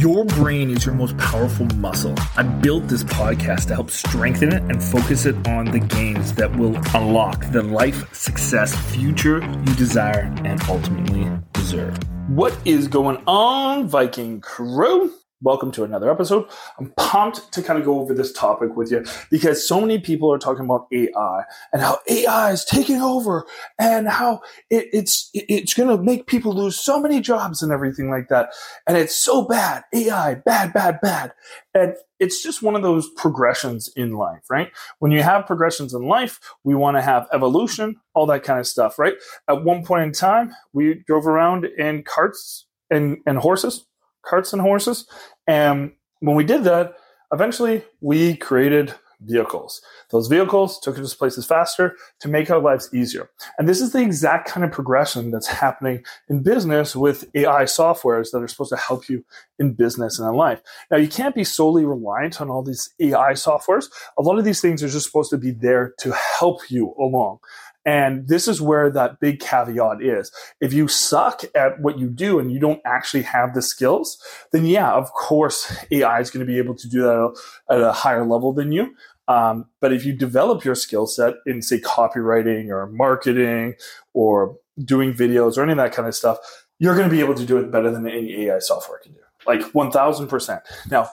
Your brain is your most powerful muscle. I built this podcast to help strengthen it and focus it on the gains that will unlock the life, success, future you desire and ultimately deserve. What is going on, Viking crew? Welcome to another episode. I'm pumped to kind of go over this topic with you because so many people are talking about AI and how AI is taking over and how it, it's it's going to make people lose so many jobs and everything like that. And it's so bad. AI, bad, bad, bad. And it's just one of those progressions in life, right? When you have progressions in life, we want to have evolution, all that kind of stuff, right? At one point in time, we drove around in carts and, and horses carts and horses. And when we did that, eventually we created vehicles. Those vehicles took us places faster to make our lives easier. And this is the exact kind of progression that's happening in business with AI softwares that are supposed to help you in business and in life. Now, you can't be solely reliant on all these AI softwares. A lot of these things are just supposed to be there to help you along. And this is where that big caveat is. If you suck at what you do and you don't actually have the skills, then yeah, of course, AI is going to be able to do that at a higher level than you. Um, but if you develop your skill set in, say, copywriting or marketing or doing videos or any of that kind of stuff, you're going to be able to do it better than any AI software can do. Like 1000%. Now,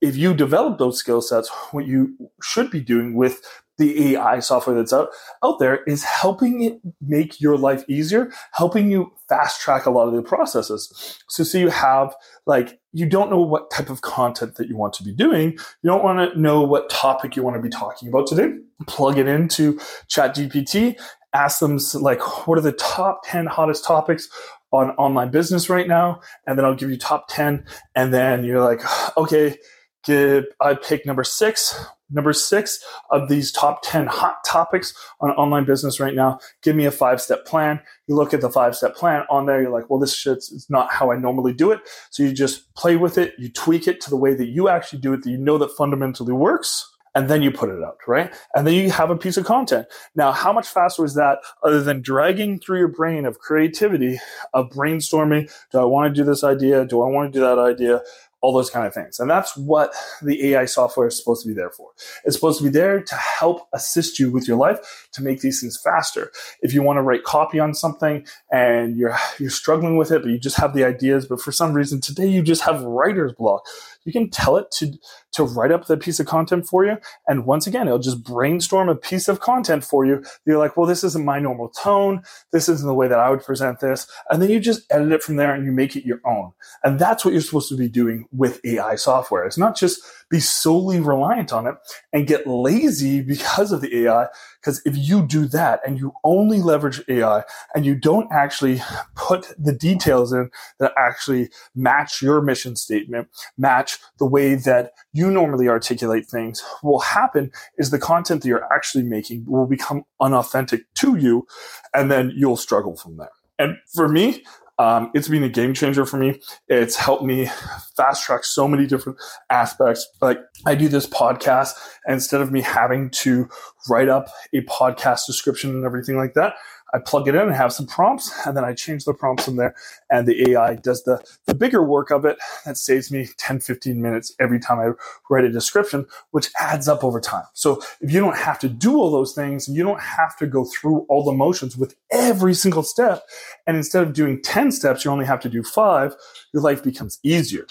if you develop those skill sets, what you should be doing with the AI software that's out, out there is helping it make your life easier, helping you fast track a lot of the processes. So, so you have like, you don't know what type of content that you want to be doing. You don't want to know what topic you want to be talking about today. Plug it into ChatGPT, ask them like, what are the top 10 hottest topics on online business right now? And then I'll give you top 10. And then you're like, okay, give, I pick number six number six of these top 10 hot topics on online business right now. Give me a five step plan. You look at the five step plan on there. You're like, well, this shit's not how I normally do it. So you just play with it. You tweak it to the way that you actually do it that you know that fundamentally works. And then you put it out, right? And then you have a piece of content. Now, how much faster is that other than dragging through your brain of creativity, of brainstorming? Do I want to do this idea? Do I want to do that idea? All those kind of things. And that's what the AI software is supposed to be there for. It's supposed to be there to help assist you with your life to make these things faster. If you want to write copy on something and you're you're struggling with it, but you just have the ideas, but for some reason today you just have writer's block, you can tell it to to write up the piece of content for you. And once again, it'll just brainstorm a piece of content for you. You're like, well, this isn't my normal tone. This isn't the way that I would present this. And then you just edit it from there and you make it your own. And that's what you're supposed to be doing with AI software. It's not just be solely reliant on it and get lazy because of the AI. Because if you do that and you only leverage AI and you don't actually put the details in that actually match your mission statement, match the way that you normally articulate things, what will happen is the content that you're actually making will become unauthentic to you and then you'll struggle from there. And for me, um, it's been a game changer for me. It's helped me fast track so many different aspects. Like I do this podcast, instead of me having to write up a podcast description and everything like that, I plug it in and have some prompts, and then I change the prompts in there, and the AI does the, the bigger work of it. That saves me 10, 15 minutes every time I write a description, which adds up over time. So if you don't have to do all those things, you don't have to go through all the motions with every single step. And instead of doing 10 steps, you only have to do five, your life becomes easier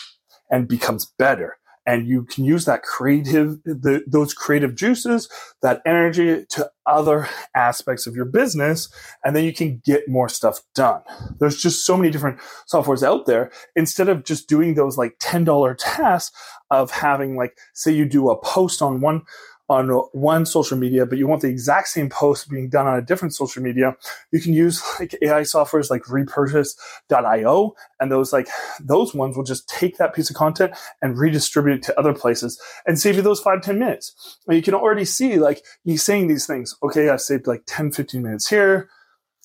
and becomes better and you can use that creative the, those creative juices that energy to other aspects of your business and then you can get more stuff done. There's just so many different softwares out there. Instead of just doing those like $10 tasks of having like say you do a post on one on one social media, but you want the exact same post being done on a different social media, you can use like AI softwares like Repurpose.io. And those like those ones will just take that piece of content and redistribute it to other places and save you those five ten minutes. And you can already see like he's saying these things. Okay, I've saved like 10, 15 minutes here.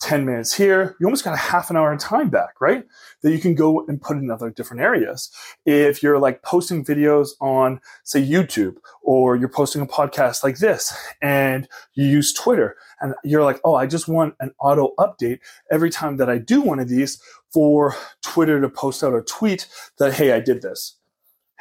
10 minutes here, you almost got a half an hour of time back, right? That you can go and put in other different areas. If you're like posting videos on, say, YouTube, or you're posting a podcast like this, and you use Twitter, and you're like, oh, I just want an auto update every time that I do one of these for Twitter to post out a tweet that, hey, I did this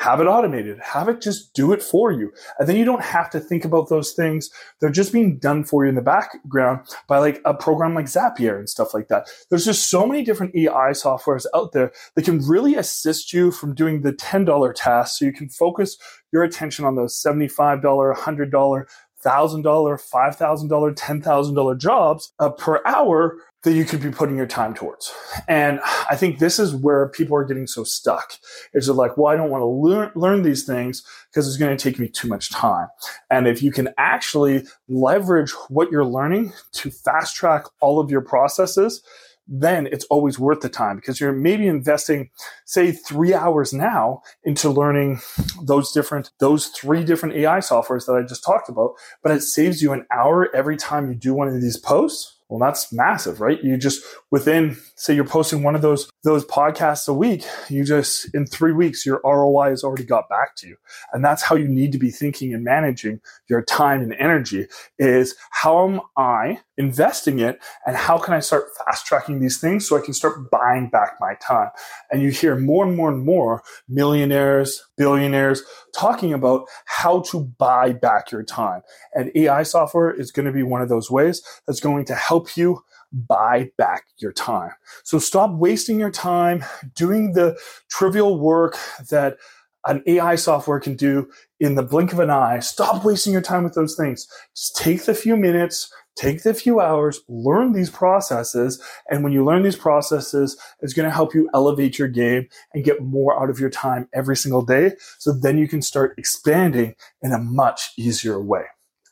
have it automated, have it just do it for you. And then you don't have to think about those things. They're just being done for you in the background by like a program like Zapier and stuff like that. There's just so many different AI softwares out there that can really assist you from doing the $10 tasks so you can focus your attention on those $75, $100, $1,000, $5,000, $10,000 jobs uh, per hour that you could be putting your time towards. And I think this is where people are getting so stuck. Is they're like, well, I don't want to learn, learn these things because it's going to take me too much time. And if you can actually leverage what you're learning to fast track all of your processes, then it's always worth the time because you're maybe investing, say, three hours now into learning those different, those three different AI softwares that I just talked about, but it saves you an hour every time you do one of these posts well, that's massive, right? You just within, say you're posting one of those those podcasts a week, you just in three weeks your ROI has already got back to you. And that's how you need to be thinking and managing your time and energy is how am I investing it and how can I start fast tracking these things so I can start buying back my time? And you hear more and more and more millionaires, billionaires talking about how to buy back your time. And AI software is going to be one of those ways that's going to help you buy back your time. So stop wasting your time doing the trivial work that an AI software can do in the blink of an eye. Stop wasting your time with those things. Just take the few minutes, take the few hours, learn these processes. And when you learn these processes, it's going to help you elevate your game and get more out of your time every single day. So then you can start expanding in a much easier way.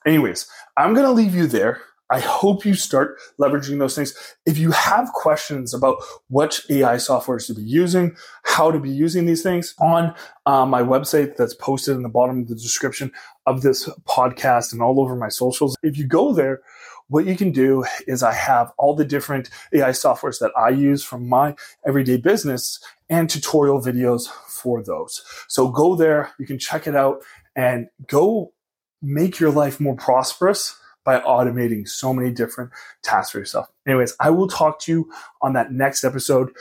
Anyways, I'm going to leave you there. I hope you start leveraging those things. If you have questions about what AI softwares to be using, how to be using these things on uh, my website that's posted in the bottom of the description of this podcast and all over my socials, if you go there, what you can do is I have all the different AI softwares that I use from my everyday business and tutorial videos for those. So go there, you can check it out and go make your life more prosperous by automating so many different tasks for yourself. Anyways, I will talk to you on that next episode.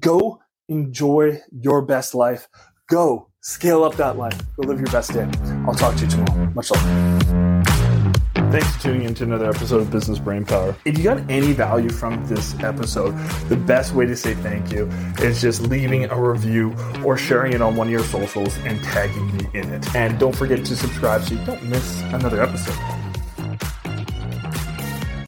Go enjoy your best life. Go scale up that life. Go live your best day. I'll talk to you tomorrow. Much love. Thanks for tuning in to another episode of Business Brain Power. If you got any value from this episode, the best way to say thank you is just leaving a review or sharing it on one of your socials and tagging me in it. And don't forget to subscribe so you don't miss another episode.